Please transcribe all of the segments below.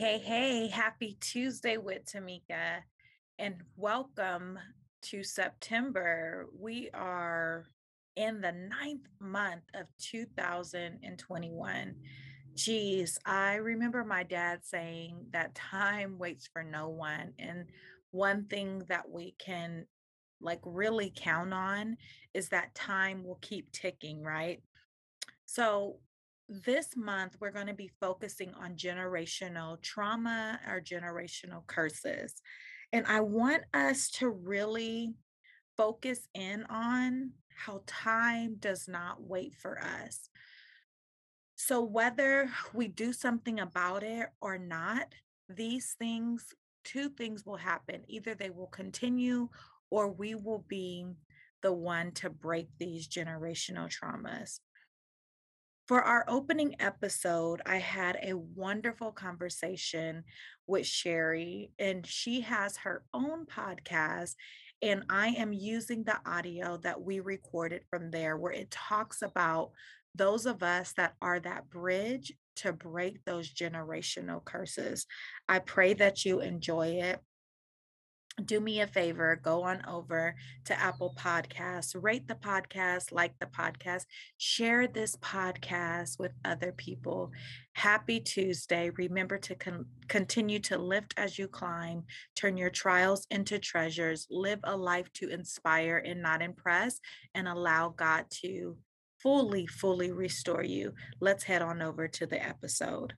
hey, hey, happy Tuesday with Tamika, and welcome to September. We are in the ninth month of 2021. Geez, I remember my dad saying that time waits for no one. And one thing that we can like really count on is that time will keep ticking, right? So, this month we're going to be focusing on generational trauma or generational curses. And I want us to really focus in on how time does not wait for us. So, whether we do something about it or not, these things, two things will happen. Either they will continue or we will be the one to break these generational traumas. For our opening episode, I had a wonderful conversation with Sherry, and she has her own podcast. And I am using the audio that we recorded from there, where it talks about those of us that are that bridge to break those generational curses. I pray that you enjoy it do me a favor, go on over to Apple Podcasts, rate the podcast, like the podcast, share this podcast with other people. Happy Tuesday. Remember to con- continue to lift as you climb, turn your trials into treasures, live a life to inspire and not impress, and allow God to fully, fully restore you. Let's head on over to the episode.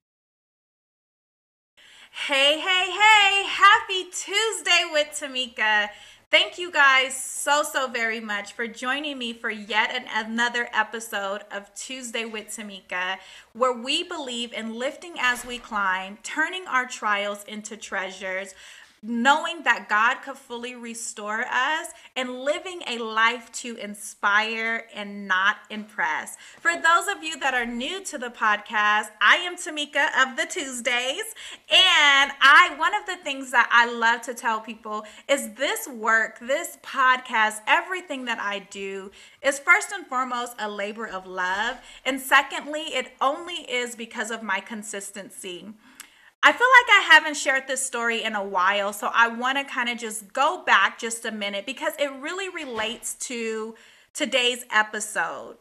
Hey, hey, hey, happy Tuesday with Tamika. Thank you guys so, so very much for joining me for yet another episode of Tuesday with Tamika, where we believe in lifting as we climb, turning our trials into treasures, knowing that God could fully restore us and living a life to inspire and not impress. For those of you that are new to the podcast, I am Tamika of the Tuesdays, and I one of the things that I love to tell people is this work, this podcast, everything that I do is first and foremost a labor of love, and secondly, it only is because of my consistency. I feel like I haven't shared this story in a while, so I want to kind of just go back just a minute because it really relates to today's episode.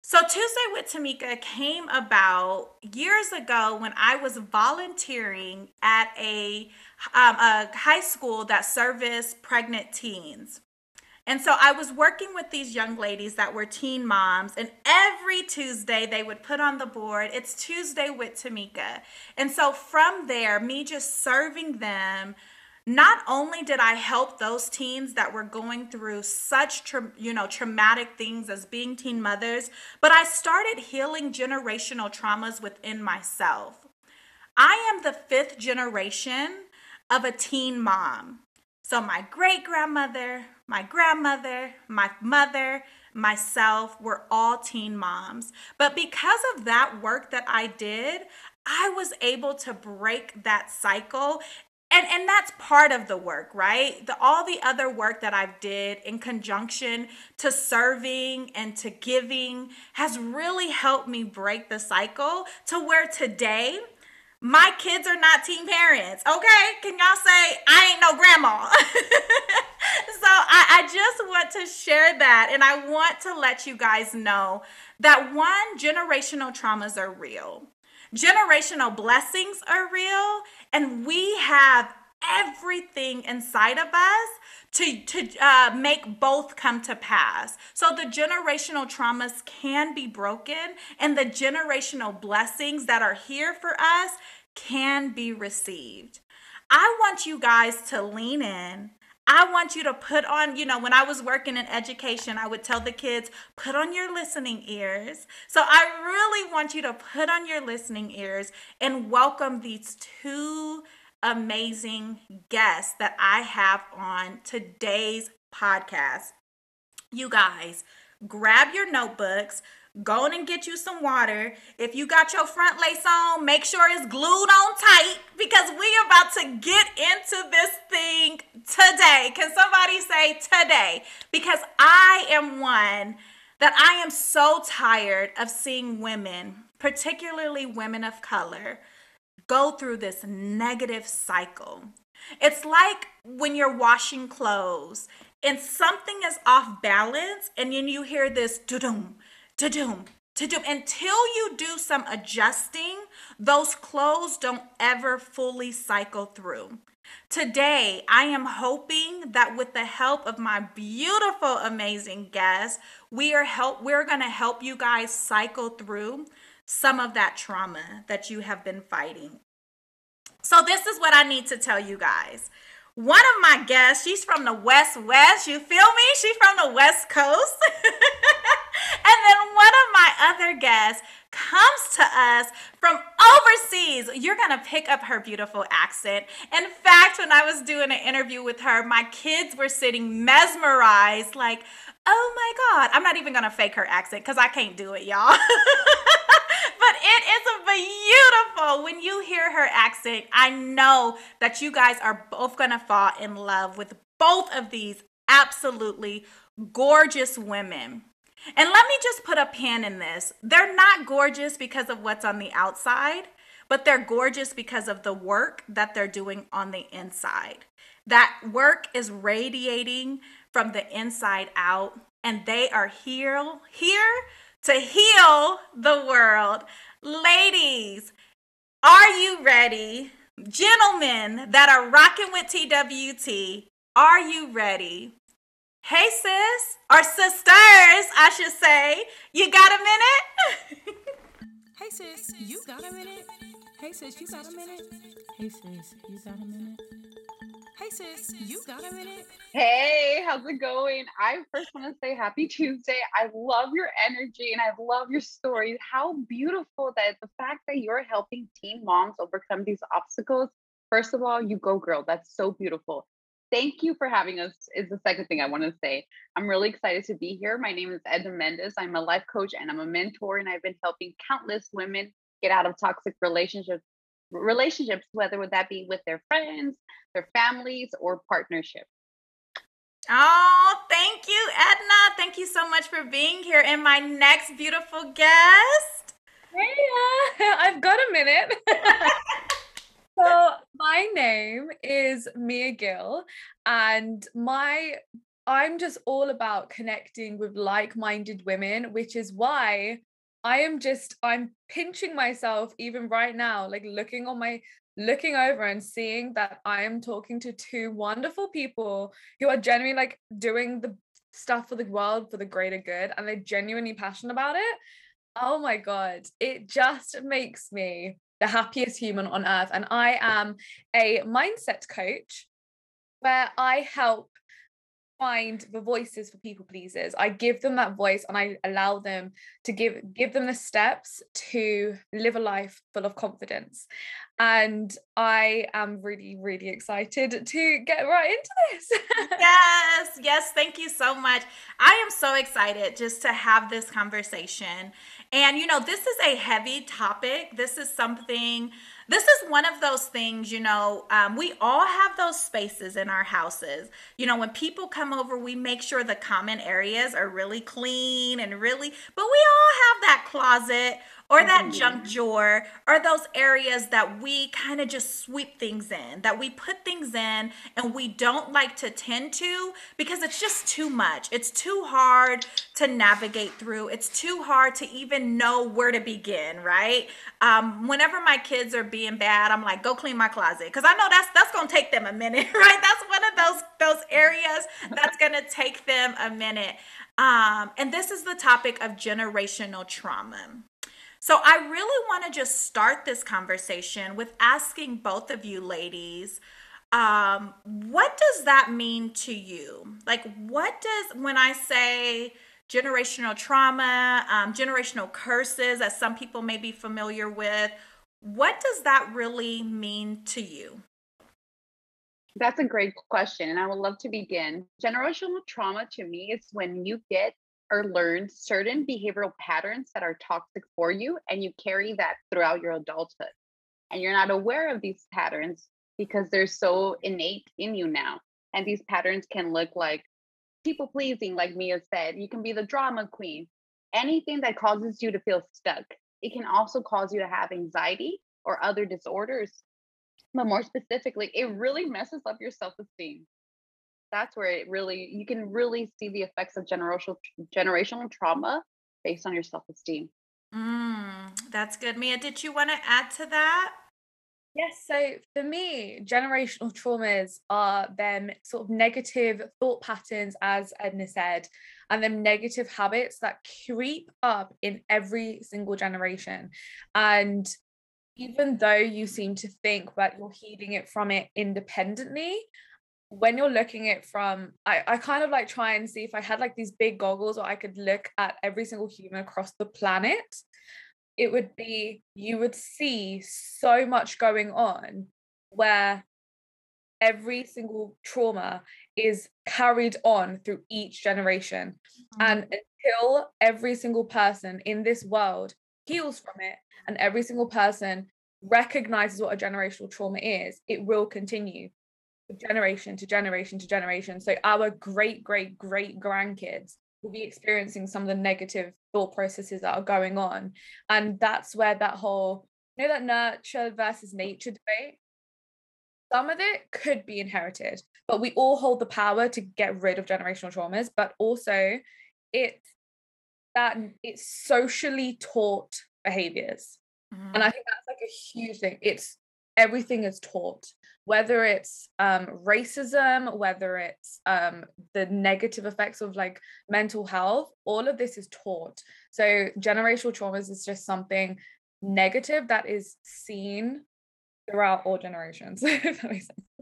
So, Tuesday with Tamika came about years ago when I was volunteering at a, um, a high school that serviced pregnant teens. And so I was working with these young ladies that were teen moms, and every Tuesday they would put on the board, it's Tuesday with Tamika. And so from there, me just serving them, not only did I help those teens that were going through such tra- you know traumatic things as being teen mothers, but I started healing generational traumas within myself. I am the fifth generation of a teen mom. So my great grandmother, my grandmother, my mother, myself were all teen moms. But because of that work that I did, I was able to break that cycle and and that's part of the work right the all the other work that i've did in conjunction to serving and to giving has really helped me break the cycle to where today my kids are not teen parents okay? Can y'all say i ain't no grandma. So I, I just want to share that and i want to let you guys know that one generational traumas are real. Generational blessings are real and we have everything inside of us to, to uh, make both come to pass. So the generational traumas can be broken, and the generational blessings that are here for us can be received. I want you guys to lean in. I want you to put on, you know, when I was working in education, I would tell the kids, put on your listening ears. So I really want you to put on your listening ears and welcome these two amazing guests that I have on today's podcast. You guys, grab your notebooks, go on and get you some water. If you got your front lace on, make sure it's glued on tight because we are about to get into this thing today. Can somebody say today? Because I am one that I am so tired of seeing women, particularly women of color, go through this negative cycle. It's like when you're washing clothes and something is off balance, and then you hear this da-doom, da-doom, da-doom. Until you do some adjusting, those clothes don't ever fully cycle through. Today, I am hoping that with the help of my beautiful, amazing guests, we are help we're going to help you guys cycle through some of that trauma that you have been fighting. So this is what I need to tell you guys. One of my guests, she's from the West West. You feel me? She's from the West Coast. and then one of my other guests comes to us from overseas. You're going to pick up her beautiful accent. In fact, when I was doing an interview with her, my kids were sitting mesmerized, like, oh my God. I'm not even going to fake her accent because I can't do it, y'all. but it is beautiful. When you hear her accent, I know that you guys are both going to fall in love with both of these absolutely gorgeous women. And let me just put a pin in this. They're not gorgeous because of what's on the outside, but they're gorgeous because of the work that they're doing on the inside. That work is radiating from the inside out, and they are here, here to heal the world. Ladies, are you ready? Gentlemen that are rocking with TWT, are you ready? Hey, sis, or sisters, I should say. You got a minute? hey, sis, you got a minute? Hey, sis, you got a minute? Hey, sis, you got a minute? Sis, you got a minute? Hey, how's it going? I first want to say happy Tuesday. I love your energy and I love your stories. How beautiful that the fact that you're helping teen moms overcome these obstacles. First of all, you go girl. That's so beautiful. Thank you for having us, is the second thing I want to say. I'm really excited to be here. My name is Edna Mendez. I'm a life coach and I'm a mentor, and I've been helping countless women get out of toxic relationships relationships, whether would that be with their friends, their families, or partnerships. Oh, thank you, Edna. Thank you so much for being here. And my next beautiful guest. Hey, uh, I've got a minute. so, my name is Mia Gill, and my I'm just all about connecting with like-minded women, which is why I am just I'm pinching myself even right now, like looking on my looking over and seeing that I am talking to two wonderful people who are genuinely like doing the stuff for the world for the greater good and they're genuinely passionate about it. Oh my god, it just makes me the happiest human on earth and I am a mindset coach where I help find the voices for people pleasers. I give them that voice and i allow them to give give them the steps to live a life full of confidence. And i am really really excited to get right into this. Yes yes thank you so much. I am so excited just to have this conversation. And you know this is a heavy topic. This is something this is one of those things, you know, um, we all have those spaces in our houses. You know, when people come over, we make sure the common areas are really clean and really, but we all have that closet or that mm-hmm. junk drawer or those areas that we kind of just sweep things in, that we put things in and we don't like to tend to because it's just too much. It's too hard to navigate through. It's too hard to even know where to begin, right? Um, whenever my kids are being bad, I'm like, go clean my closet because I know that's that's gonna take them a minute, right? That's one of those those areas that's gonna take them a minute. Um, and this is the topic of generational trauma. So I really want to just start this conversation with asking both of you ladies um, what does that mean to you? Like, what does, when I say generational trauma, um, generational curses, as some people may be familiar with, what does that really mean to you? That's a great question, and I would love to begin. Generational trauma to me is when you get or learned certain behavioral patterns that are toxic for you and you carry that throughout your adulthood. And you're not aware of these patterns because they're so innate in you now. And these patterns can look like people pleasing like mia said. You can be the drama queen. Anything that causes you to feel stuck. It can also cause you to have anxiety or other disorders. But more specifically, it really messes up your self esteem. That's where it really, you can really see the effects of generational, generational trauma based on your self esteem. Mm, that's good. Mia, did you want to add to that? Yes, so for me, generational traumas are them sort of negative thought patterns, as Edna said, and them negative habits that creep up in every single generation. And even though you seem to think that you're healing it from it independently, when you're looking at from I, I kind of like try and see if I had like these big goggles or I could look at every single human across the planet it would be you would see so much going on where every single trauma is carried on through each generation mm-hmm. and until every single person in this world heals from it and every single person recognizes what a generational trauma is it will continue generation to generation to generation. So our great great great grandkids will be experiencing some of the negative thought processes that are going on. And that's where that whole you know that nurture versus nature debate some of it could be inherited but we all hold the power to get rid of generational traumas but also it's that it's socially taught behaviors. Mm-hmm. and i think that's like a huge thing. It's everything is taught whether it's um, racism whether it's um, the negative effects of like mental health all of this is taught. So generational traumas is just something negative that is seen throughout all generations.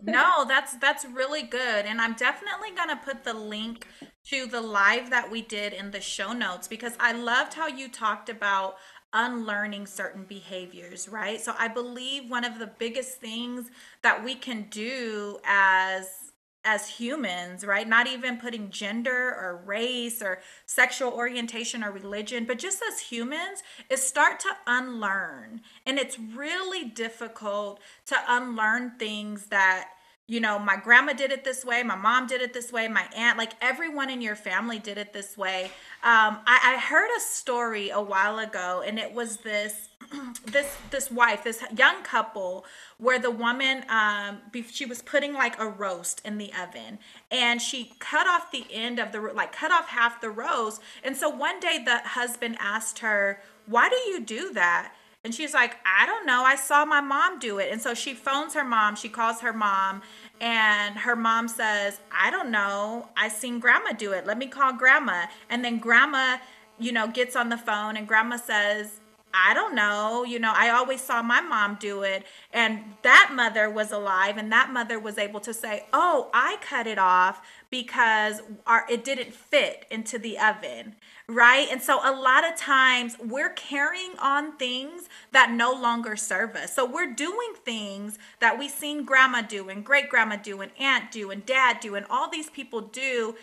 That no that's that's really good and i'm definitely going to put the link to the live that we did in the show notes because i loved how you talked about unlearning certain behaviors, right? So I believe one of the biggest things that we can do as as humans, right? Not even putting gender or race or sexual orientation or religion, but just as humans, is start to unlearn. And it's really difficult to unlearn things that you know, my grandma did it this way, my mom did it this way, my aunt, like everyone in your family did it this way. Um, I, I heard a story a while ago, and it was this this this wife, this young couple, where the woman um, she was putting like a roast in the oven, and she cut off the end of the like cut off half the roast, and so one day the husband asked her, "Why do you do that?" And she's like, I don't know. I saw my mom do it. And so she phones her mom. She calls her mom. And her mom says, I don't know. I seen grandma do it. Let me call grandma. And then grandma, you know, gets on the phone and grandma says, I don't know. You know, I always saw my mom do it. And that mother was alive, and that mother was able to say, Oh, I cut it off because our, it didn't fit into the oven right? And so a lot of times we're carrying on things that no longer serve us. So we're doing things that we seen grandma do and great grandma do and aunt do and dad do and all these people do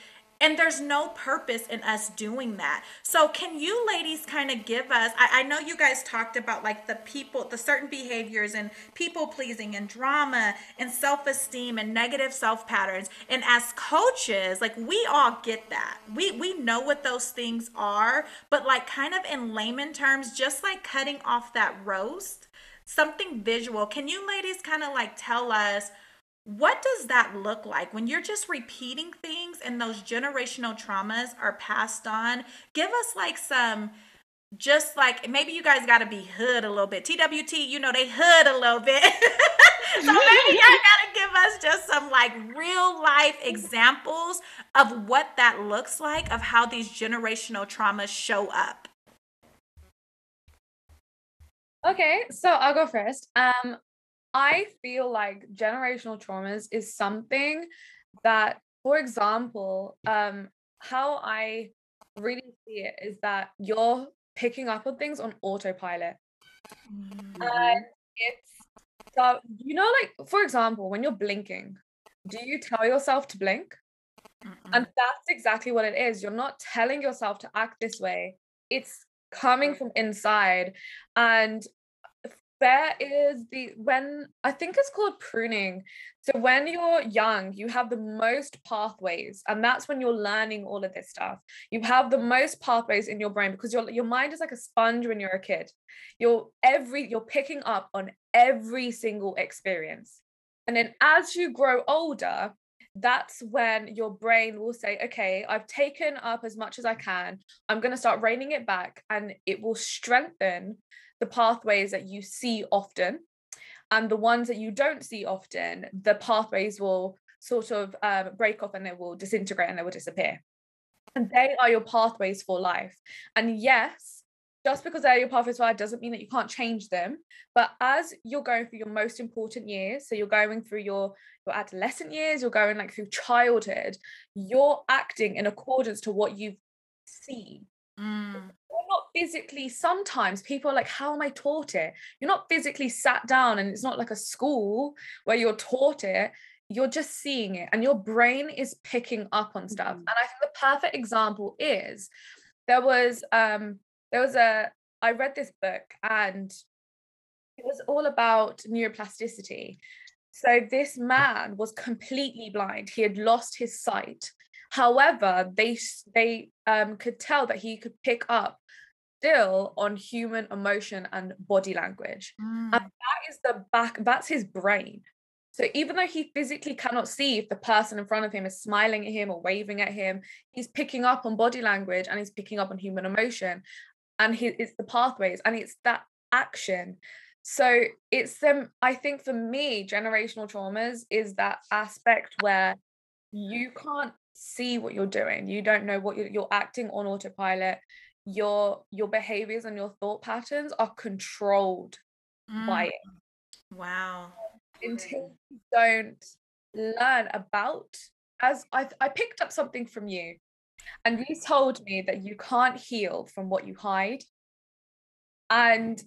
and there's no purpose in us doing that. So, can you ladies kind of give us? I, I, know you guys talked about like the people, the certain behaviors and people pleasing and drama and self esteem and negative self patterns. And as coaches, like we all get that. We, we know what those things are, but like kind of in layman terms, just like cutting off that roast, something visual. Can you ladies kind of like tell us? What does that look like when you're just repeating things and those generational traumas are passed on? Give us like some just like maybe you guys got to be hood a little bit. TWT, you know, they hood a little bit. so maybe y'all got to give us just some like real life examples of what that looks like, of how these generational traumas show up. Okay, so I'll go first. Um, I feel like generational traumas is something that, for example, um, how I really see it is that you're picking up on things on autopilot. Mm-hmm. And it's so, you know, like, for example, when you're blinking, do you tell yourself to blink? Mm-mm. And that's exactly what it is. You're not telling yourself to act this way, it's coming from inside. And there is the when I think it's called pruning. So when you're young, you have the most pathways, and that's when you're learning all of this stuff. You have the most pathways in your brain because your your mind is like a sponge when you're a kid. You're every you're picking up on every single experience. And then as you grow older, that's when your brain will say, okay, I've taken up as much as I can. I'm going to start reining it back, and it will strengthen the pathways that you see often. And the ones that you don't see often, the pathways will sort of um, break off and they will disintegrate and they will disappear. And they are your pathways for life. And yes, just because they're your pathways for life doesn't mean that you can't change them. But as you're going through your most important years, so you're going through your your adolescent years, you're going like through childhood, you're acting in accordance to what you've seen. Mm. You're not physically, sometimes people are like, How am I taught it? You're not physically sat down and it's not like a school where you're taught it. You're just seeing it and your brain is picking up on stuff. Mm. And I think the perfect example is there was um there was a I read this book and it was all about neuroplasticity. So this man was completely blind. He had lost his sight. However, they they um, could tell that he could pick up still on human emotion and body language. Mm. And that is the back, that's his brain. So even though he physically cannot see if the person in front of him is smiling at him or waving at him, he's picking up on body language and he's picking up on human emotion. And he, it's the pathways and it's that action so it's them i think for me generational traumas is that aspect where you can't see what you're doing. You don't know what you're, you're acting on autopilot. Your your behaviors and your thought patterns are controlled mm. by it. Wow. Until you don't learn about as I, I picked up something from you and you told me that you can't heal from what you hide. And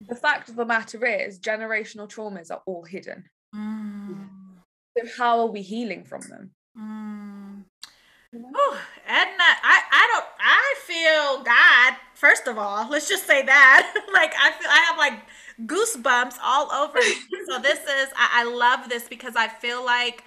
the fact of the matter is generational traumas are all hidden. Mm. so how are we healing from them? Mm. Oh, Edna, I, I don't I feel God, first of all. Let's just say that. like I feel I have like goosebumps all over. so this is I, I love this because I feel like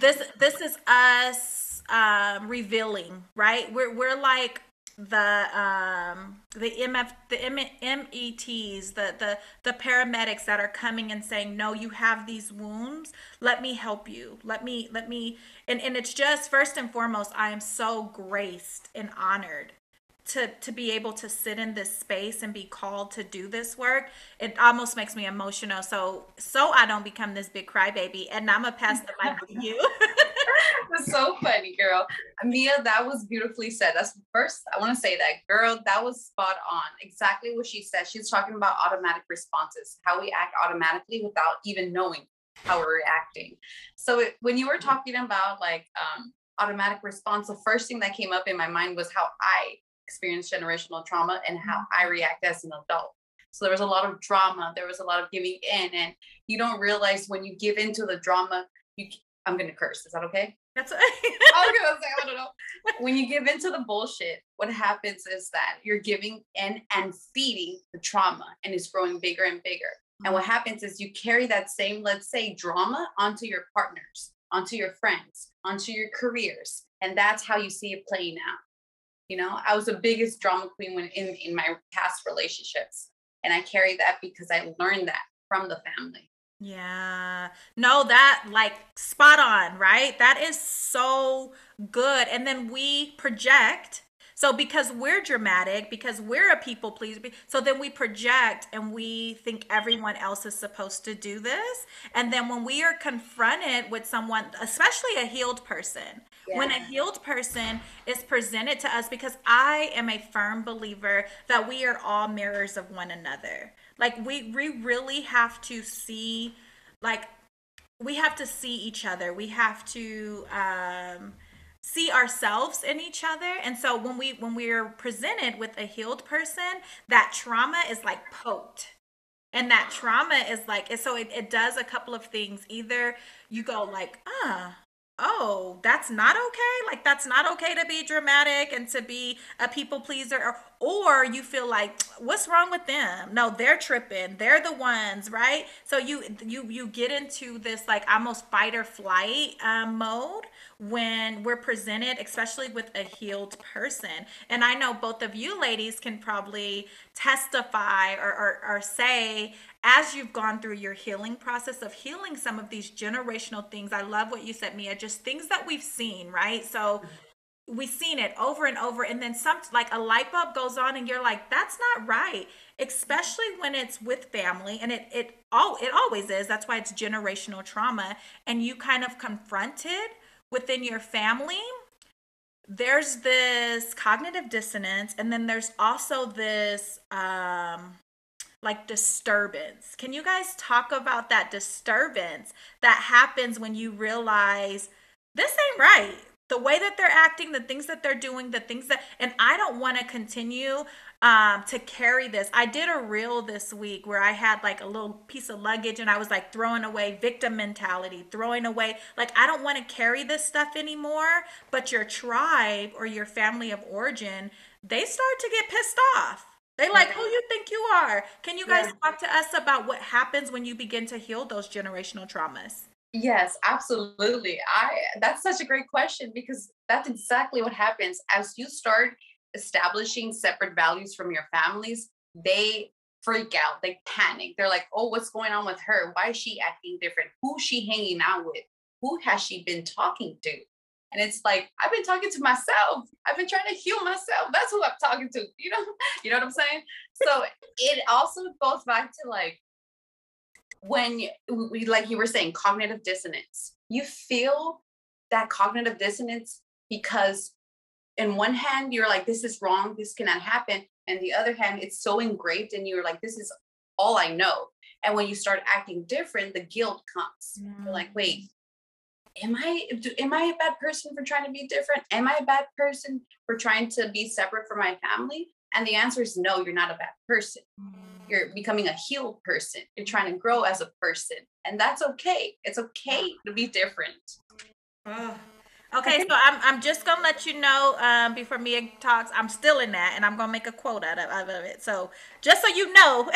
this this is us um revealing, right? We're we're like the um the mf the M- mets the the the paramedics that are coming and saying no you have these wounds. Let me help you. Let me let me and and it's just first and foremost i am so graced and honored to to be able to sit in this space and be called to do this work. It almost makes me emotional. So so i don't become this big crybaby and i'm gonna pass the mic to you That's so funny girl mia that was beautifully said that's first i want to say that girl that was spot on exactly what she said she's talking about automatic responses how we act automatically without even knowing how we're reacting so it, when you were talking about like um automatic response the first thing that came up in my mind was how i experienced generational trauma and how I mm-hmm. react as an adult. So there was a lot of drama. There was a lot of giving in, and you don't realize when you give into the drama. You, I'm gonna curse. Is that okay? That's okay. I I don't know. When you give into the bullshit, what happens is that you're giving in and feeding the trauma, and it's growing bigger and bigger. And what mm-hmm. happens is you carry that same, let's say, drama onto your partners, onto your friends, onto your careers, and that's how you see it playing out. You know, I was the biggest drama queen when in, in my past relationships. And I carry that because I learned that from the family. Yeah. No, that like spot on, right? That is so good. And then we project. So because we're dramatic, because we're a people pleaser, so then we project and we think everyone else is supposed to do this. And then when we are confronted with someone, especially a healed person, yeah. when a healed person is presented to us because i am a firm believer that we are all mirrors of one another like we we really have to see like we have to see each other. We have to um see ourselves in each other. And so when we when we're presented with a healed person that trauma is like poked. And that trauma is like so it, it does a couple of things. Either you go like ah oh, that's not okay. Like that's not okay to be dramatic and to be a people pleaser or, or you feel like what's wrong with them? No, they're tripping. They're the ones, right? So you you you get into this like almost fight or flight um, mode when we're presented, especially with a healed person. And I know both of you ladies can probably testify or, or, or say as you've gone through your healing process of healing some of these generational things. I love what you said, Mia, just things that we've seen, right? So we've seen it over and over and then some like a light bulb goes on and you're like that's not right especially when it's with family and it it all it always is that's why it's generational trauma and you kind of confronted within your family there's this cognitive dissonance and then there's also this um like disturbance. Can you guys talk about that disturbance that happens when you realize this ain't right? The way that they're acting, the things that they're doing, the things that, and I don't want to continue um, to carry this. I did a reel this week where I had like a little piece of luggage and I was like throwing away victim mentality, throwing away, like, I don't want to carry this stuff anymore. But your tribe or your family of origin, they start to get pissed off they like who you think you are. Can you guys yeah. talk to us about what happens when you begin to heal those generational traumas? Yes, absolutely. I that's such a great question because that's exactly what happens as you start establishing separate values from your families. They freak out, they panic. They're like, "Oh, what's going on with her? Why is she acting different? Who's she hanging out with? Who has she been talking to?" And it's like, I've been talking to myself. I've been trying to heal myself. That's who I'm talking to. You know, you know what I'm saying? So it also goes back to like when we like you were saying cognitive dissonance. You feel that cognitive dissonance because in one hand you're like, this is wrong, this cannot happen. And the other hand, it's so engraved and you're like, this is all I know. And when you start acting different, the guilt comes. Mm. You're like, wait, am I am I a bad person for trying to be different? Am I a bad person for trying to be separate from my family? And the answer is no, you're not a bad person. You're becoming a healed person. You're trying to grow as a person. And that's okay. It's okay to be different. Oh. Okay, so I'm, I'm just gonna let you know um, before Mia talks, I'm still in that, and I'm gonna make a quote out of, out of it. So just so you know,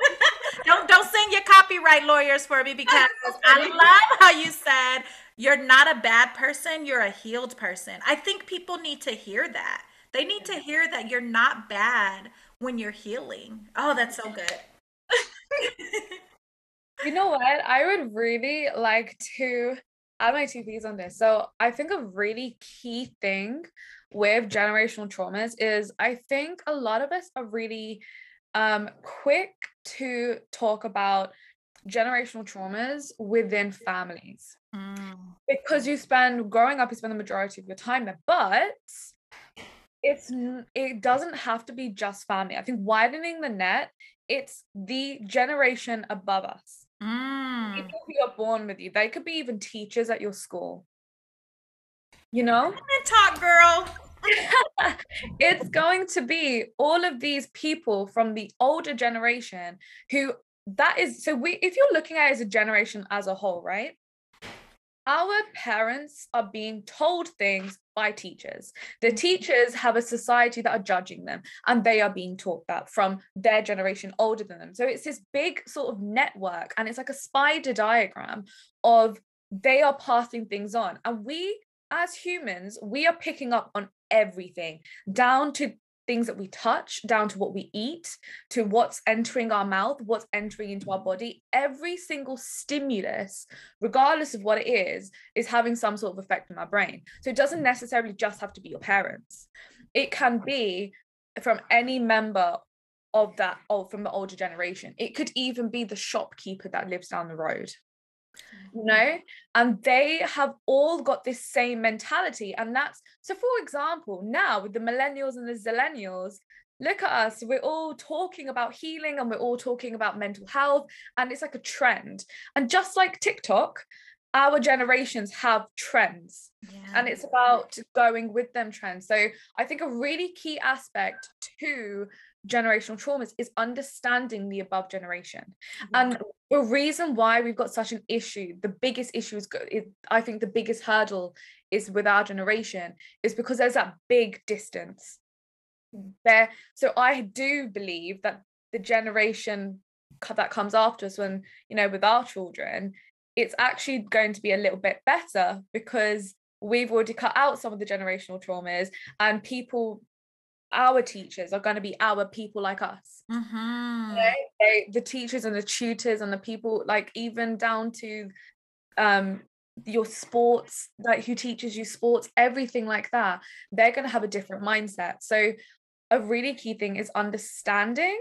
don't don't sing your copyright lawyers for me because I love how you said you're not a bad person, you're a healed person. I think people need to hear that. They need to hear that you're not bad when you're healing. Oh, that's so good. you know what? I would really like to add my two piece on this. So I think a really key thing with generational traumas is I think a lot of us are really um, quick to talk about generational traumas within families. Mm. Because you spend growing up, you spend the majority of your time there. But it's it doesn't have to be just family. I think widening the net, it's the generation above us. Mm. People who are born with you. They could be even teachers at your school. You know? Talk, girl. it's going to be all of these people from the older generation who that is so we if you're looking at it as a generation as a whole right our parents are being told things by teachers. The mm-hmm. teachers have a society that are judging them, and they are being taught that from their generation older than them. So it's this big sort of network, and it's like a spider diagram of they are passing things on. And we, as humans, we are picking up on everything down to things that we touch down to what we eat to what's entering our mouth what's entering into our body. Every single stimulus regardless of what it is is having some sort of effect on our brain. So it doesn't necessarily just have to be your parents. It can be from any member of that or from the older generation. It could even be the shopkeeper that lives down the road you know? And they have all got this same mentality and that's so for example now with the millennials and the zillennials look at us we're all talking about healing and we're all talking about mental health and it's like a trend. And just like tiktok our generations have trends Yeah. and it's about going with them trends. So i think a really key aspect to generational traumas is understanding the above generation. And the reason why we've got such an issue the biggest issue is, is i think the biggest hurdle is with our generation is because there's that big distance. Hmm. There so i do believe that the generation that comes after us when you know with our children it's actually going to be a little bit better because we've already cut out some of the generational traumas and people our teachers are going to be our people like us Mhm. you know? they, the teachers and the tutors and the people like even down to um your sports like who teaches you sports everything like that they're going to have a different mindset so a really key thing is understanding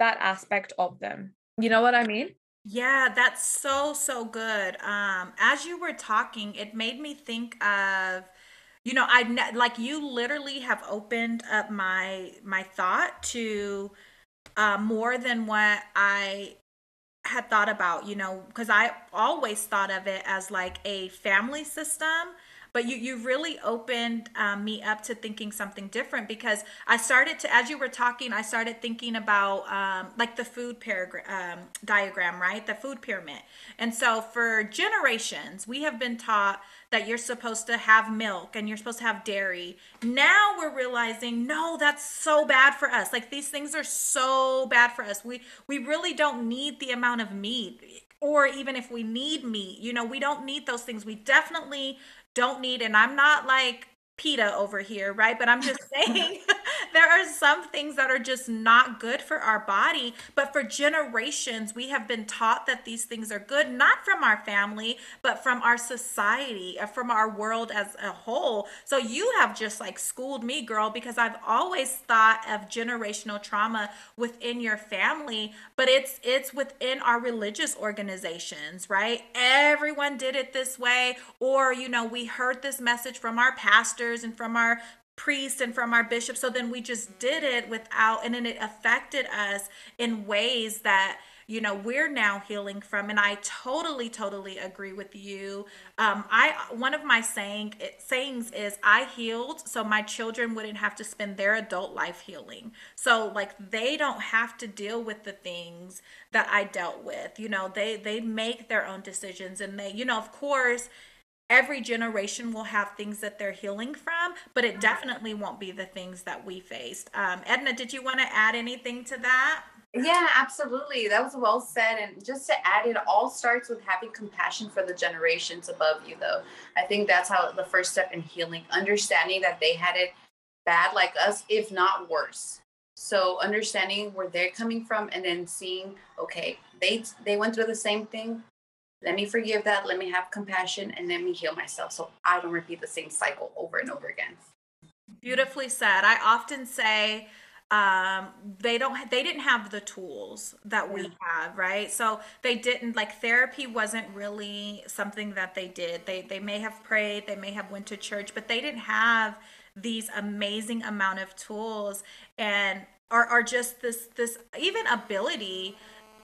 that aspect of them you know what i mean Yeah, that's so so good. Um, as you were talking, it made me think of, you know, I ne- like you literally have opened up my my thought to uh, more than what I had thought about. You know, because I always thought of it as like a family system. But you you really opened um, me up to thinking something different because I started to as you were talking I started thinking about um, like the food paragraph um, diagram right? The food pyramid. And so for generations we have been taught that you're supposed to have milk and you're supposed to have dairy. Now we're realizing no that's so bad for us. Like these things are so bad for us. We we really don't need the amount of meat or even if we need meat you know we don't need those things. We definitely don't need and i'm not like PETA over here, right? But I'm just saying there are some things that are just not good for our body. But for generations, we have been taught that these things are good, not from our family, but from our society, uh, from our world as a whole. So you have just like schooled me, girl, because I've always thought of generational trauma within your family, but it's it's within our religious organizations, right? Everyone did it this way, or you know, we heard this message from our pastors and from our priests and from our bishops. So then we just did it without, and then it affected us in ways that you know we're now healing from. And i totally totally agree with you. Um i one of my saying sayings is i healed so my children wouldn't have to spend their adult life healing. So like they don't have to deal with the things that i dealt with. You know they they make their own decisions and they you know of course every generation will have things that they're healing from, but it definitely won't be the things that we faced. Um, Edna, did you want to add anything to that? Yeah, absolutely. That was well said. And just to add, it all starts with having compassion for the generations above you, though. I think that's how the first step in healing, understanding that they had it bad like us, if not worse. So understanding where they're coming from and then seeing, okay, they they went through the same thing. Let me forgive that. Let me have compassion and let me heal myself so I don't repeat the same cycle over and over again. Beautifully said. I often say um they don't they didn't have the tools that we have right so they didn't like therapy wasn't really something that they did they they may have prayed they may have went to church but they didn't have these amazing amount of tools and are, are just this this even ability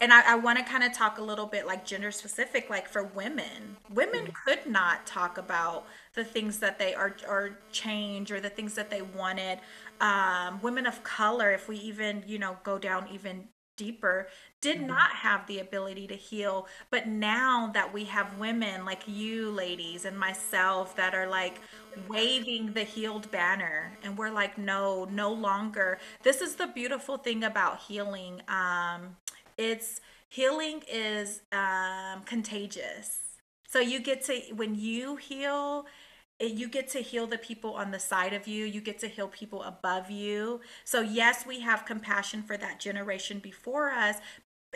and I, I want to kind of talk a little bit like gender specific, like for women. Women could not talk about the things that they are or change or the things that they wanted. Um, women of color, if we even you know go down even deeper, did not have the ability to heal. But now that we have women like you ladies and myself that are like waving the healed banner and we're like no no longer this is the beautiful thing about healing um it's healing is um contagious. So you get to when you heal you get to heal the people on the side of you you get to heal people above you. So yes we have compassion for that generation before us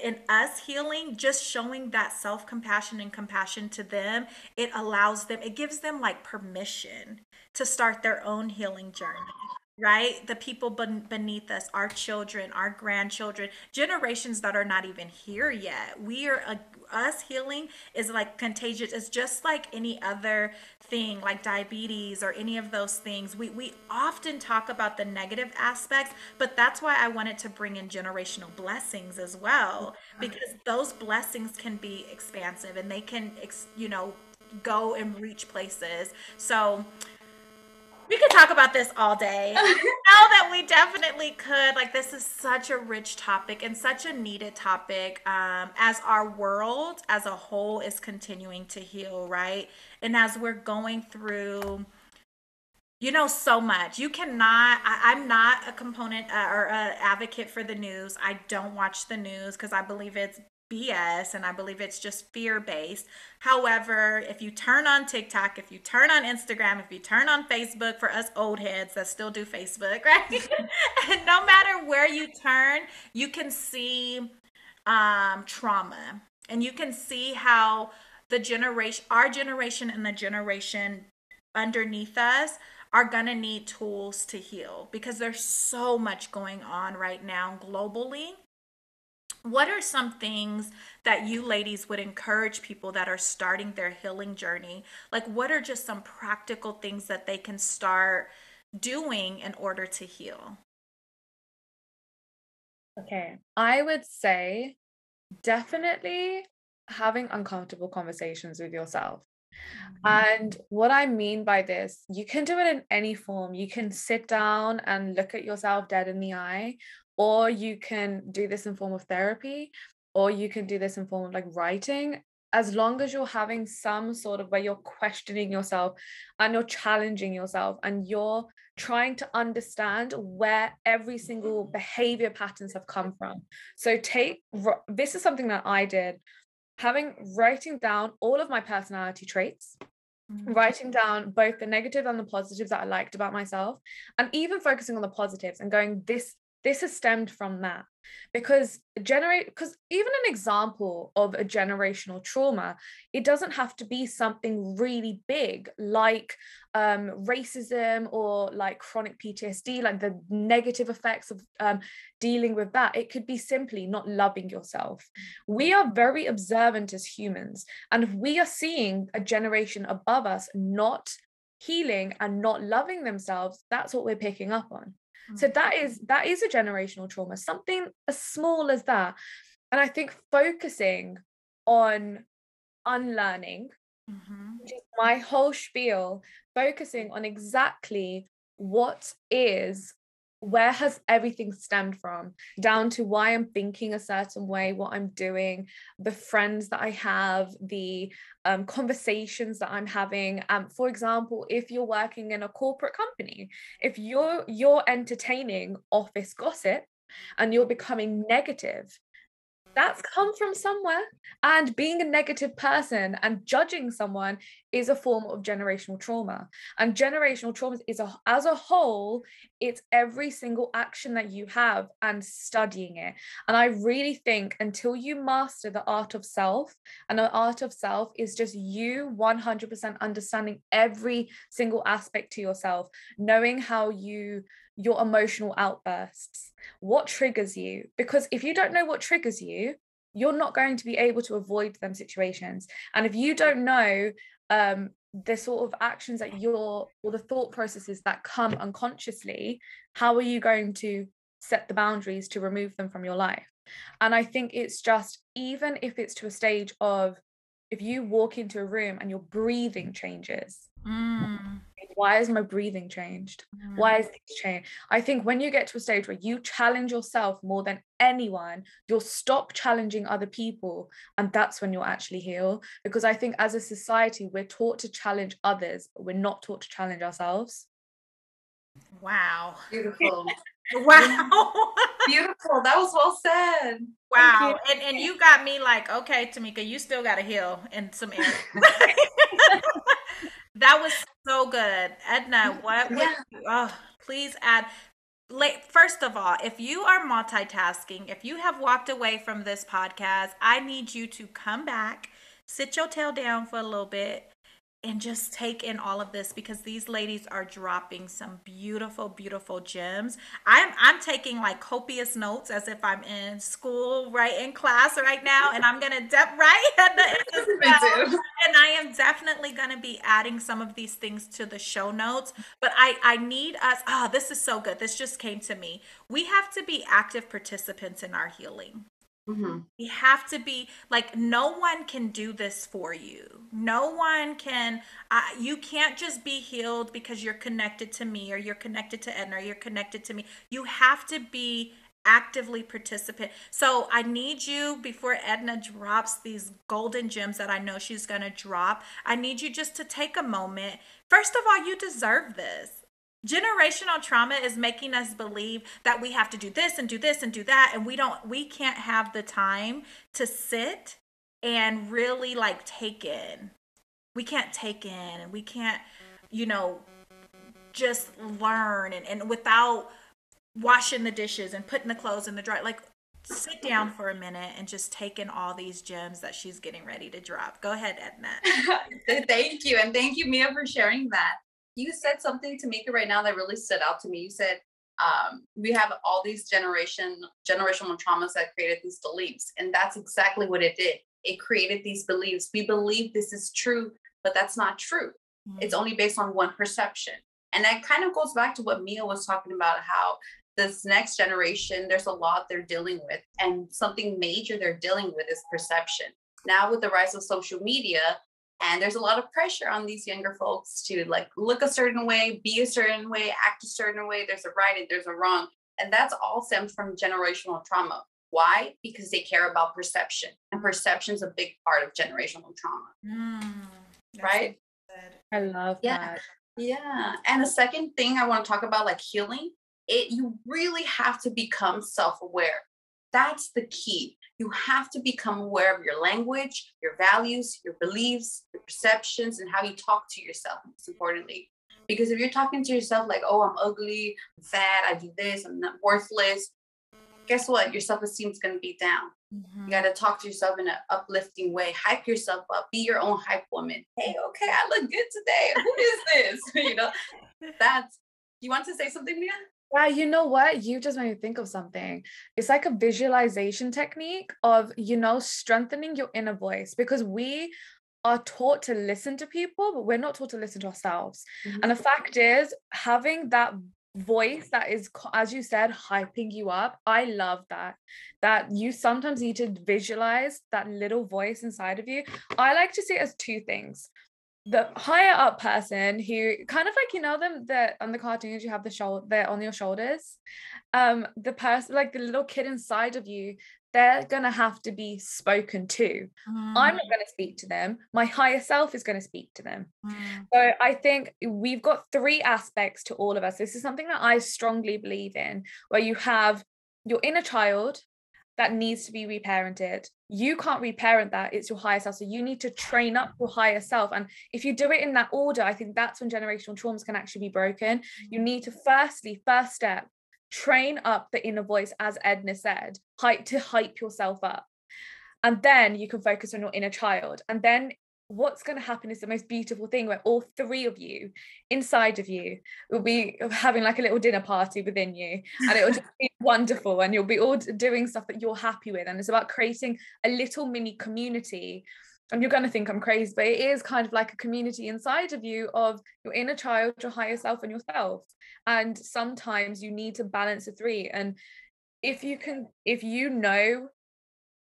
in us healing just showing that self-compassion and compassion to them it allows them it gives them like permission to start their own healing journey right? The people ben- beneath us our children our grandchildren generations that are not even here yet. We are a, us healing is like contagious. It's just like any other thing like diabetes or any of those things. We we often talk about the negative aspects but that's why i wanted to bring in generational blessings as well because those blessings can be expansive and they can ex- you know go and reach places. So we could talk about this all day. now that we definitely could. Like, this is such a rich topic and such a needed topic um, as our world as a whole is continuing to heal, right? And as we're going through you know so much you cannot I, am not a component uh, or an advocate for the news i don't watch the news because i believe it's BS and I believe it's just fear based. However, if you turn on TikTok, if you turn on Instagram, if you turn on Facebook for us old heads that still do Facebook, right? and no matter where you turn, you can see um, trauma and you can see how the generation, our generation and the generation underneath us are going to need tools to heal because there's so much going on right now globally what are some things that you ladies would encourage people that are starting their healing journey? Like, what are just some practical things that they can start doing in order to heal? Okay, I would say definitely having uncomfortable conversations with yourself. Mm-hmm. And what I mean by this, you can do it in any form. You can sit down and look at yourself dead in the eye, or you can do this in form of therapy or you can do this in form of like writing as long as you're having some sort of where you're questioning yourself and you're challenging yourself and you're trying to understand where every single behavior patterns have come from. So take this is something that i did. Having writing down all of my personality traits mm-hmm. writing down both the negative and the positives that I liked about myself, and even focusing on the positives and going, This this has stemmed from that. Because generate because even an example of a generational trauma it doesn't have to be something really big like um, racism or like chronic ptsd like the negative effects of um, dealing with that. It could be simply not loving yourself. We are very observant as humans and if we are seeing a generation above us not healing and not loving themselves that's what we're picking up on so that is that is a generational trauma something as small as that and i think focusing on unlearning mm-hmm. my whole spiel focusing on exactly what is where has everything stemmed from down to why i'm thinking a certain way what i'm doing the friends that i have the um, conversations that i'm having um, for example if you're working in a corporate company if you're you're entertaining office gossip and you're becoming negative that's come from somewhere. And being a negative person and judging someone is a form of generational trauma. And generational trauma is a, as a whole, it's every single action that you have and studying it. And I really think until you master the art of self, and the art of self is just you 100% understanding every single aspect to yourself, knowing how you your emotional outbursts. What triggers you? Because if you don't know what triggers you, you're not going to be able to avoid them situations. And if you don't know um, the sort of actions that you're or the thought processes that come unconsciously, how are you going to set the boundaries to remove them from your life? And I think it's just, even if it's to a stage of if you walk into a room and your breathing changes, mm why is my breathing changed? Mm. Why is this changed? I think when you get to a stage where you challenge yourself more than anyone, you'll stop challenging other people. And that's when you'll actually heal. Because I think as a society, we're taught to challenge others, but we're not taught to challenge ourselves. Wow. Beautiful. wow. Beautiful. That was well said. Wow. And and you got me like, okay, Tamika, you still gotta heal in some areas. That was so good. Edna, what would you, oh, please add first of all, if you are multitasking, if you have walked away from this podcast, I need you to come back, sit your tail down for a little bit, and just take in all of this because these ladies are dropping some beautiful beautiful gems. I'm i'm taking like copious notes as if i'm in school right in class right now and i'm gonna de- right? In the and i am definitely gonna be adding some of these things to the show notes but i i need us oh this is so good. This just came to me. We have to be active participants in our healing Mhm. We have to be like, no one can do this for you. No one can, uh, you can't just be healed because you're connected to me or you're connected to Edna or you're connected to me. You have to be actively participant. So I need you before Edna drops these golden gems that I know she's going to drop. I need you just to take a moment. First of all, you deserve this. Generational trauma is making us believe that we have to do this and do this and do that and we don't we can't have the time to sit and really like take in. We can't take in and we can't you know just learn and, and without washing the dishes and putting the clothes in the dryer like sit down for a minute and just take in all these gems that she's getting ready to drop. Go ahead, Edna. thank you. And thank you, Mia, for sharing that. You said something to Mika right now that really stood out to me. You said um, we have all these generation generational traumas that created these beliefs. And that's exactly what it did. It created these beliefs. We believe this is true, but that's not true. It's only based on one perception. And that kind of goes back to what Mia was talking about how this next generation, there's a lot they're dealing with, and something major they're dealing with is perception. Now, with the rise of social media, and there's a lot of pressure on these younger folks to like look a certain way, be a certain way, act a certain way. There's a right and there's a wrong. And that's all stems from generational trauma. Why? Because they care about perception. And perception is a big part of generational trauma. Mm, Right? good. I love Yeah. that. Yeah. And the second thing I want to talk about, like healing, it you really have to become self-aware. That's the key. You have to become aware of your language, your values, your beliefs, your perceptions, and how you talk to yourself, most importantly. Because if you're talking to yourself like, oh, I'm ugly, I'm fat, I do this, I'm not worthless, guess what? Your self-esteem is gonna be down. Mhm. You got to talk to yourself in an uplifting way. Hype yourself up. Be your own hype woman. Hey, okay, I look good today. Who is this? you know, that's. You want to say something, Mia? Yeah, you know what? You just made me think of something. It's like a visualization technique of, you know, strengthening your inner voice because we are taught to listen to people, but we're not taught to listen to ourselves. Mm-hmm. And the fact is, having that voice that is, as you said, hyping you up, I love that. That you sometimes need to visualize that little voice inside of you. I like to see it as two things the higher up person who kind of like you know them that on the cartoons you have the shoulder they're on your shoulders? Um the person like the little kid inside of you they're gonna have to be spoken to. I'm not gonna speak to them. My higher self is gonna speak to them. Mm. so I think we've got three aspects to all of us. This is something that I strongly believe in, where you have your inner child that needs to be reparented. You can't reparent that, it's your higher self. So you need to train up your higher self. And if you do it in that order, I think that's when generational traumas can actually be broken. You need to firstly, first step, train up the inner voice, as Edna said, hype to hype yourself up. And then you can focus on your inner child. And then what's going to happen is the most beautiful thing where all three of you inside of you will be having like a little dinner party within you and it will just be wonderful and you'll be all doing stuff that you're happy with and it's about creating a little mini community. And you're going to think I'm crazy but it is kind of like a community inside of you of your inner child your higher self and yourself. And sometimes you need to balance the three and if you can if you know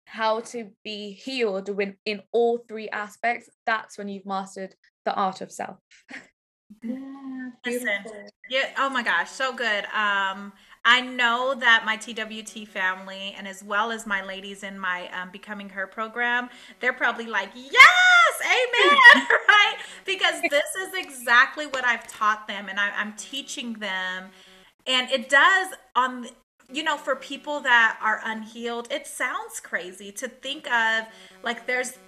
how to be healed when in all three aspects that's when you've mastered the art of self Yeah, Listen. Yeah. Oh my gosh, so good. Um, I know that my TWT family, and as well as my ladies in my um, Becoming Her program, they're probably like, yes, amen, right? Because this is exactly what I've taught them, and I, I'm teaching them. And it does on, you know, for people that are unhealed, it sounds crazy to think of like there's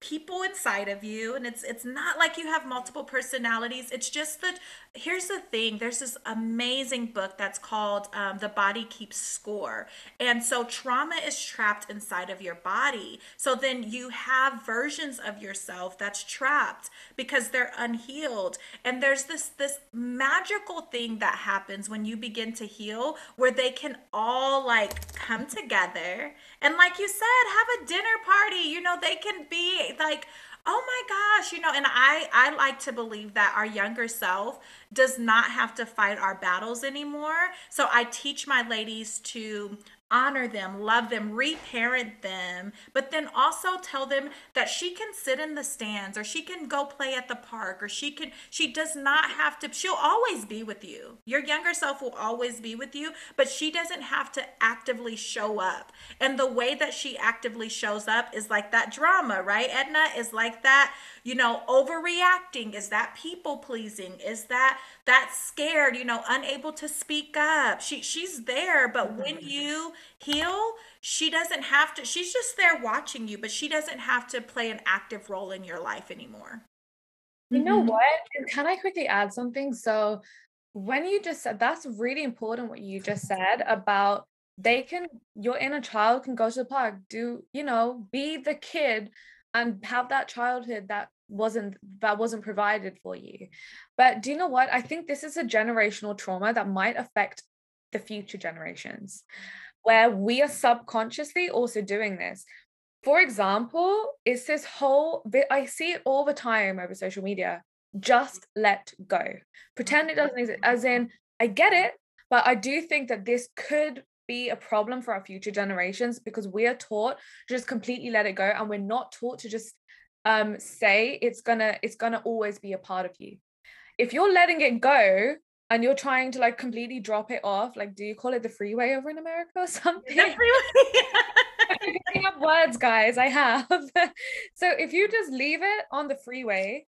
people inside of you and it's it's not like you have multiple personalities. It's just that here's the thing there's this amazing book that's called um, the body keeps score. And so trauma is trapped inside of your body. So then you have versions of yourself that's trapped because they're unhealed. And there's this this magical thing that happens when you begin to heal where they can all like come together. And like you said have a dinner party. You know they can be like oh my gosh you know and i i like to believe that our younger self does not have to fight our battles anymore. So i teach my ladies to honor them, love them, reparent them, but then also tell them that she can sit in the stands or she can go play at the park or she can she does not have to she'll always be with you. Your younger self will always be with you, but she doesn't have to actively show up. And the way that she actively shows up is like that drama, right? Edna is like that, you know, overreacting, is that people pleasing, is that that scared, you know, unable to speak up. She she's there, but mm-hmm. when you heal, she doesn't have to she's just there watching you, but she doesn't have to play an active role in your life anymore. You know mm-hmm. what? Can I quickly add something? So when you just said that's really important what you just said about they can your inner child can go to the park do you know be the kid and have that childhood that wasn't that wasn't provided for you. But do you know what? I think this is a generational trauma that might affect the future generations where we are subconsciously also doing this. For example it's this whole i see it all the time over social media just let go. Pretend it mm-hmm. doesn't exist, as in, I get it, but I do think that this could be a problem for our future generations because we are taught to just completely let it go and we're not taught to just um say it's gonna it's gonna always be a part of you. If you're letting it go and you're trying to like completely drop it off like do you call it the freeway over in america or something? The freeway. I'm picking up words guys i have. So if you just leave it on the freeway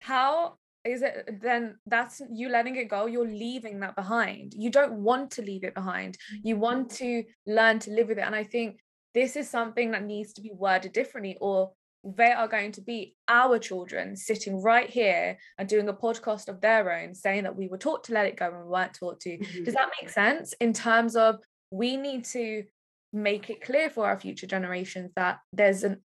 how is it then that's you letting it go you're leaving that behind. You don't want to leave it behind. You want to learn to live with it. And i think this is something that needs to be worded differently or they are going to be our children sitting right here and doing a podcast of their own saying that we were taught to let it go and we weren't taught to. Mhm. does that make sense? In terms of we need to make it clear for our future generations that there's an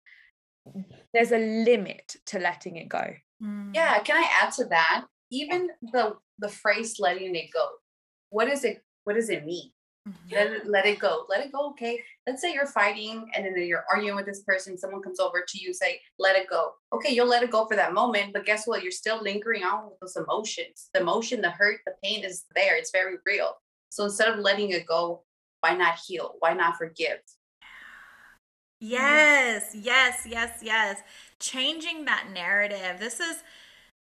there's a limit to letting it go Mm. Yeah, can I add to that? Even the the phrase letting it go. What is it what does it mean? Let it, let it go. Let it go. Okay. Let's say you're fighting and then you're arguing with this person. Someone comes over to you, say, let it go. Okay, you'll let it go for that moment. But guess what? You're still lingering on with those emotions. The emotion, the hurt, the pain is there. It's very real. So instead of letting it go, why not heal? Why not forgive? Yes, yes, yes, yes. Changing that narrative. This is,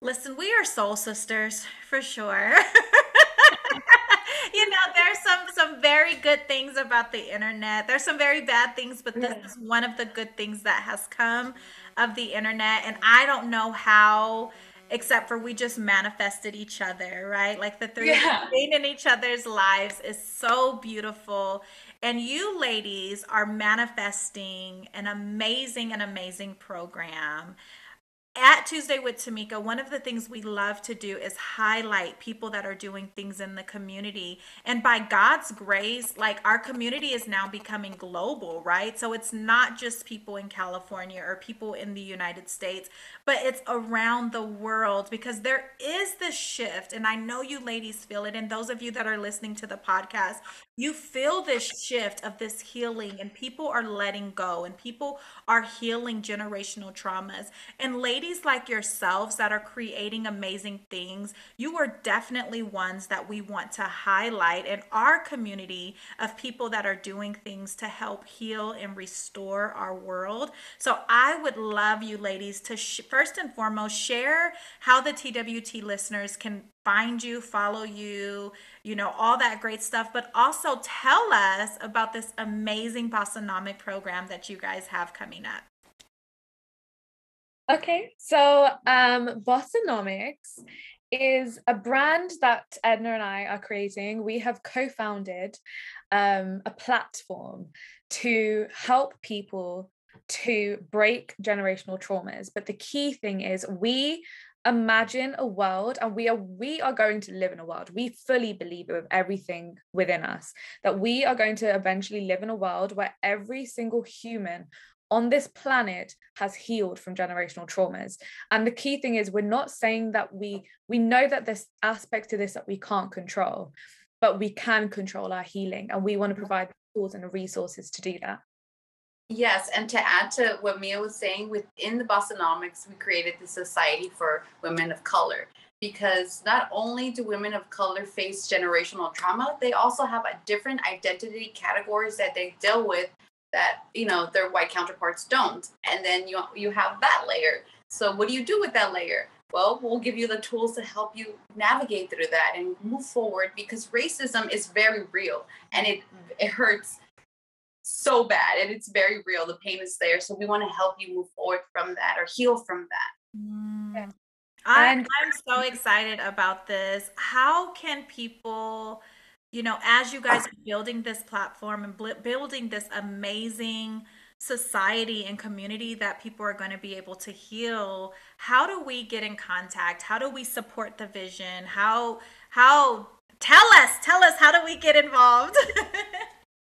listen, we are soul sisters for sure. you know, there's some some very good things about the internet. There's some very bad things, but this Yeah. is one of the good things that has come of the internet. And I don't know how, except for we just manifested each other, right? Like the three of Yeah. being in each other's lives is so beautiful. And you ladies are manifesting an amazing and amazing program. At Tuesday with Tamika, one of the things we love to do is highlight people that are doing things in the community. And by God's grace, like our community is now becoming global, right? So it's not just people in California or people in the United States, but it's around the world because there is this shift. And I know you ladies feel it. And those of you that are listening to the podcast, you feel this shift of this healing, and people are letting go, and people are healing generational traumas. And ladies like yourselves that are creating amazing things, you are definitely ones that we want to highlight in our community of people that are doing things to help heal and restore our world. So I would love you ladies to sh- first and foremost share how the TWT listeners can find you, follow you, you know, all that great stuff, but also tell us about this amazing Bossonomic program that you guys have coming up. Okay, so um, Bossonomics is a brand that Edna and I are creating. We have co-founded um, a platform to help people to break generational traumas. But the key thing is we imagine a world and we are we are going to live in a world we fully believe it with everything within us that we are going to eventually live in a world where every single human on this planet has healed from generational traumas and the key thing is we're not saying that we we know that there's aspects to this that we can't control but we can control our healing and we want to provide tools and resources to do that Yes, and to add to what Mia was saying, within the Bossonomics, we created the Society for Women of Color. because not only do women of color face generational trauma, they also have a different identity categories that they deal with that you know their white counterparts don't. And then you you have that layer. So what do you do with that layer? Well, we'll give you the tools to help you navigate through that and move forward because racism is very real and it it hurts so bad and it's very real. The pain is there. So we want to help you move forward from that or heal from that. Mm. Yeah. I'm, I'm so excited about this. How can people, you know, as you guys are building this platform and bl- building this amazing society and community that people are going to be able to heal, how do we get in contact? How do we support the vision? How, how, tell us, tell us, how do we get involved?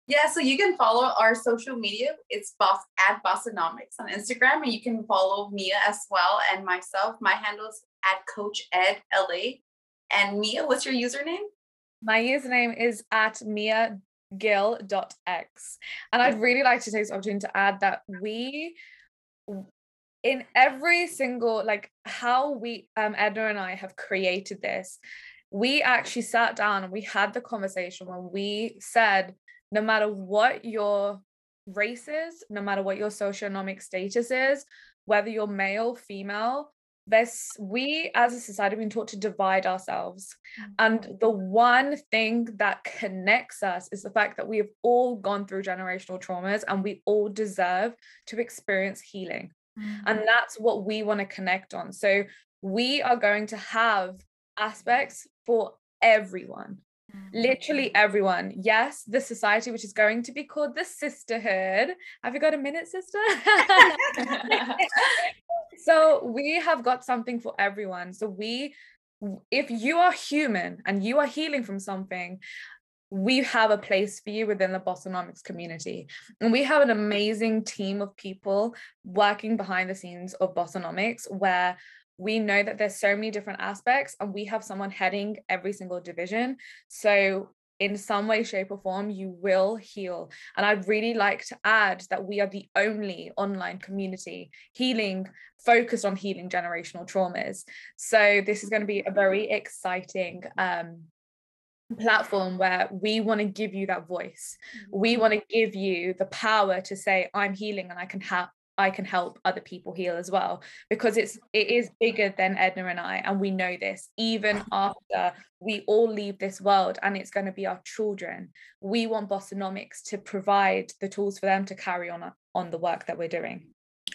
Yeah, so you can follow our social media. It's boss at Bossonomics on Instagram, and you can follow Mia as well and myself. My handle is at Coach Ed LA. And Mia, what's your username? My username is at Mia Gill.x. And I'd really like to take this opportunity to add that we in every single like how we um Edna and I have created this, we actually sat down and we had the conversation when we said no matter what your race is, no matter what your socioeconomic status is, whether you're male, female, this we as a society have been taught to divide ourselves. Mm-hmm. And the one thing that connects us is the fact that we have all gone through generational traumas and we all deserve to experience healing. Mm-hmm. And that's what we want to connect on. So we are going to have aspects for everyone literally everyone. Yes the society which is going to be called the sisterhood. Have you got a minute sister? So we have got something for everyone. So we if you are human and you are healing from something we have a place for you within the Bossonomics community. And we have an amazing team of people working behind the scenes of Bossonomics where we know that there's so many different aspects and we have someone heading every single division. So in some way, shape, or form, you will heal. And I'd really like to add that we are the only online community healing, focused on healing generational traumas. So this is going to be a very exciting um, platform where we want to give you that voice. We want to give you the power to say, I'm healing and I can help. I can help other people heal as well because it's it is bigger than Edna and I and we know this even after we all leave this world and it's going to be our children we want Bossonomics to provide the tools for them to carry on on the work that we're doing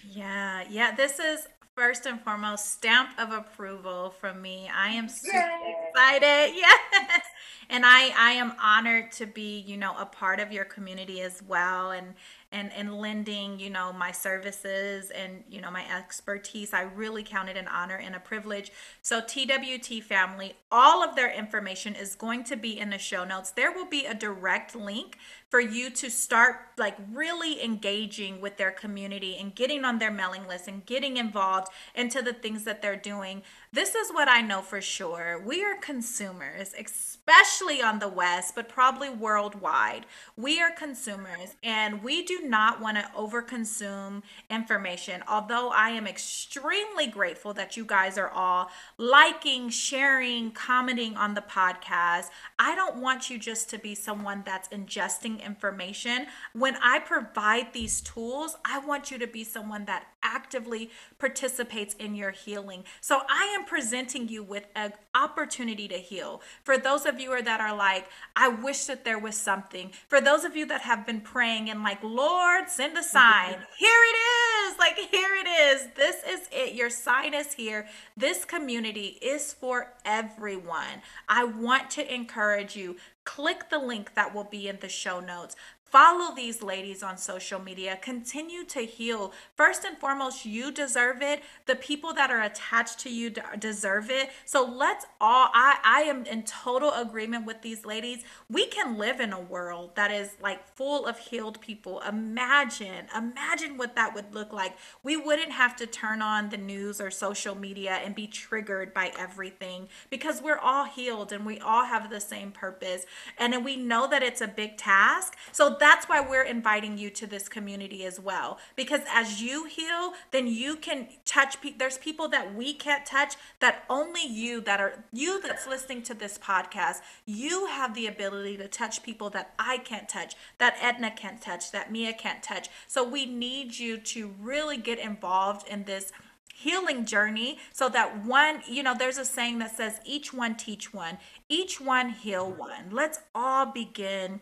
Yeah, yeah. This is first and foremost stamp of approval from me. I am super excited. Yes. And I I am honored to be, you know, a part of your community as well and and and lending, you know, my services and, you know, my expertise. I really count it an honor and a privilege. So TWT family, all of their information is going to be in the show notes. There will be a direct link for you to start like really engaging with their community and getting on their mailing list and getting involved into the things that they're doing. This is what I know for sure. We are consumers, especially on the West, but probably worldwide. We are consumers and we do not want to overconsume information. Although I am extremely grateful that you guys are all liking, sharing, commenting on the podcast, I don't want you just to be someone that's ingesting information. When I provide these tools, I want you to be someone that actively participates in your healing. So I am presenting you with an opportunity to heal. For those of you that are like, I wish that there was something. For those of you that have been praying and like, Lord, send a sign. Here it is. Like, here it is. This is it. Your sign is here. This community is for everyone. I want to encourage you. Click the link that will be in the show notes. Follow these ladies on social media. Continue to heal. First and foremost, you deserve it. The people that are attached to you deserve it. So let's all, I, I am in total agreement with these ladies. We can live in a world that is like full of healed people. Imagine, imagine what that would look like. We wouldn't have to turn on the news or social media and be triggered by everything because we're all healed and we all have the same purpose. And we know that it's a big task. So that's why we're inviting you to this community as well. Because as you heal, then you can touch pe- there's people that we can't touch that only you that are you that's listening to this podcast, you have the ability to touch people that I can't touch, that Edna can't touch, that Mia can't touch. So we need you to really get involved in this healing journey so that one, you know, there's a saying that says, each one teach one, each one heal one. Let's all begin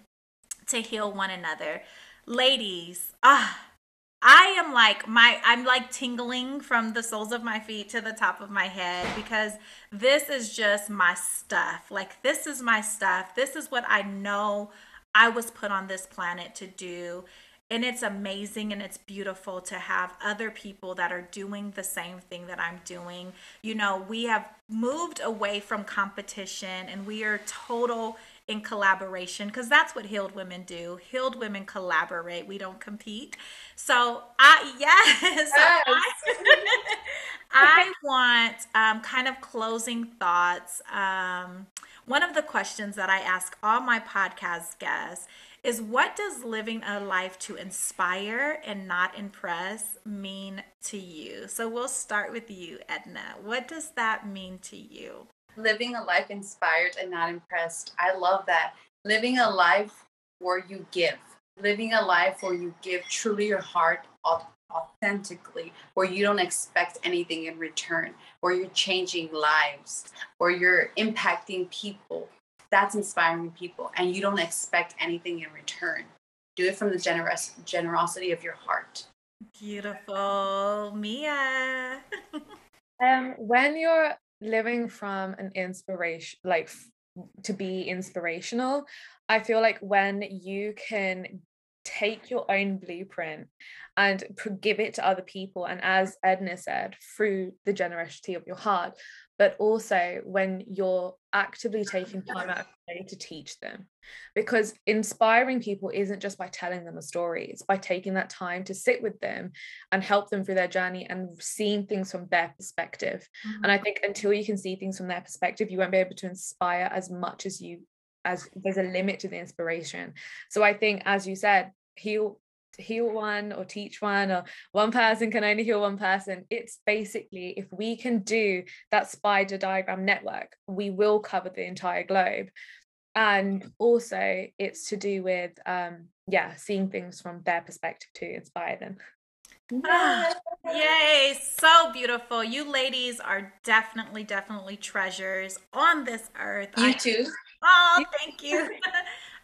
to heal one another. Ladies, ah, I am like my I'm like tingling from the soles of my feet to the top of my head because this is just my stuff. Like this is my stuff. This is what I know I was put on this planet to do and it's amazing and it's beautiful to have other people that are doing the same thing that I'm doing. You know, we have moved away from competition and we are total in collaboration because that's what healed women do. Healed women collaborate. We don't compete. So I yes, yes. I, I, want um, kind of closing thoughts. Um, one of the questions that I ask all my podcast guests is what does living a life to inspire and not impress mean to you? So we'll start with you, Edna. What does that mean to you? Living a life inspired and not impressed. I love that. Living a life where you give, living a life where you give truly your heart authentically, where you don't expect anything in return, where you're changing lives, where you're impacting people, that's inspiring people and you don't expect anything in return. Do it from the generous generosity of your heart. Beautiful. Mia. Um when you're living from an inspiration like to be inspirational i feel like when you can take your own blueprint and give it to other people and as edna said through the generosity of your heart but also when you're actively taking time out of the day to teach them. Because inspiring people isn't just by telling them a story, it's by taking that time to sit with them and help them through their journey and seeing things from their perspective. Mm-hmm. And I think until you can see things from their perspective, you won't be able to inspire as much as you as there's a limit to the inspiration. So I think as you said, heal heal one or teach one or one person can only heal one person it's basically if we can do that spider diagram network we will cover the entire globe and also it's to do with um yeah seeing things from their perspective to inspire them Ah, yay, so beautiful. You ladies are definitely, definitely treasures on this earth. You I, too. Oh, thank you.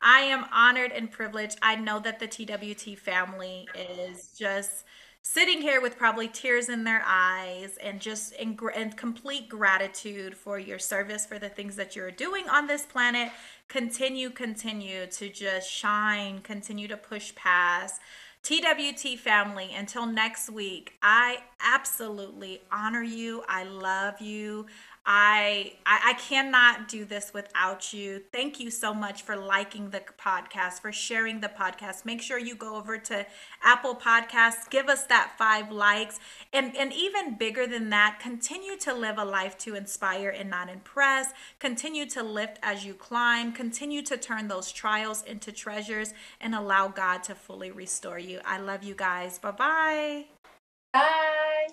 I am honored and privileged. I know that the TWT family is just sitting here with probably tears in their eyes and just in, in, complete gratitude for your service for the things that you're doing on this planet continue continue to just shine continue to push past TWT family, until next week, I absolutely honor you. I love you. I, I, cannot do this without you. Thank you so much for liking the podcast, for sharing the podcast. Make sure you go over to Apple Podcasts, give us that five likes, and and even bigger than that, continue to live a life to inspire and not impress. Continue to lift as you climb. Continue to turn those trials into treasures, and allow God to fully restore you. I love you guys. Bye-bye. Bye.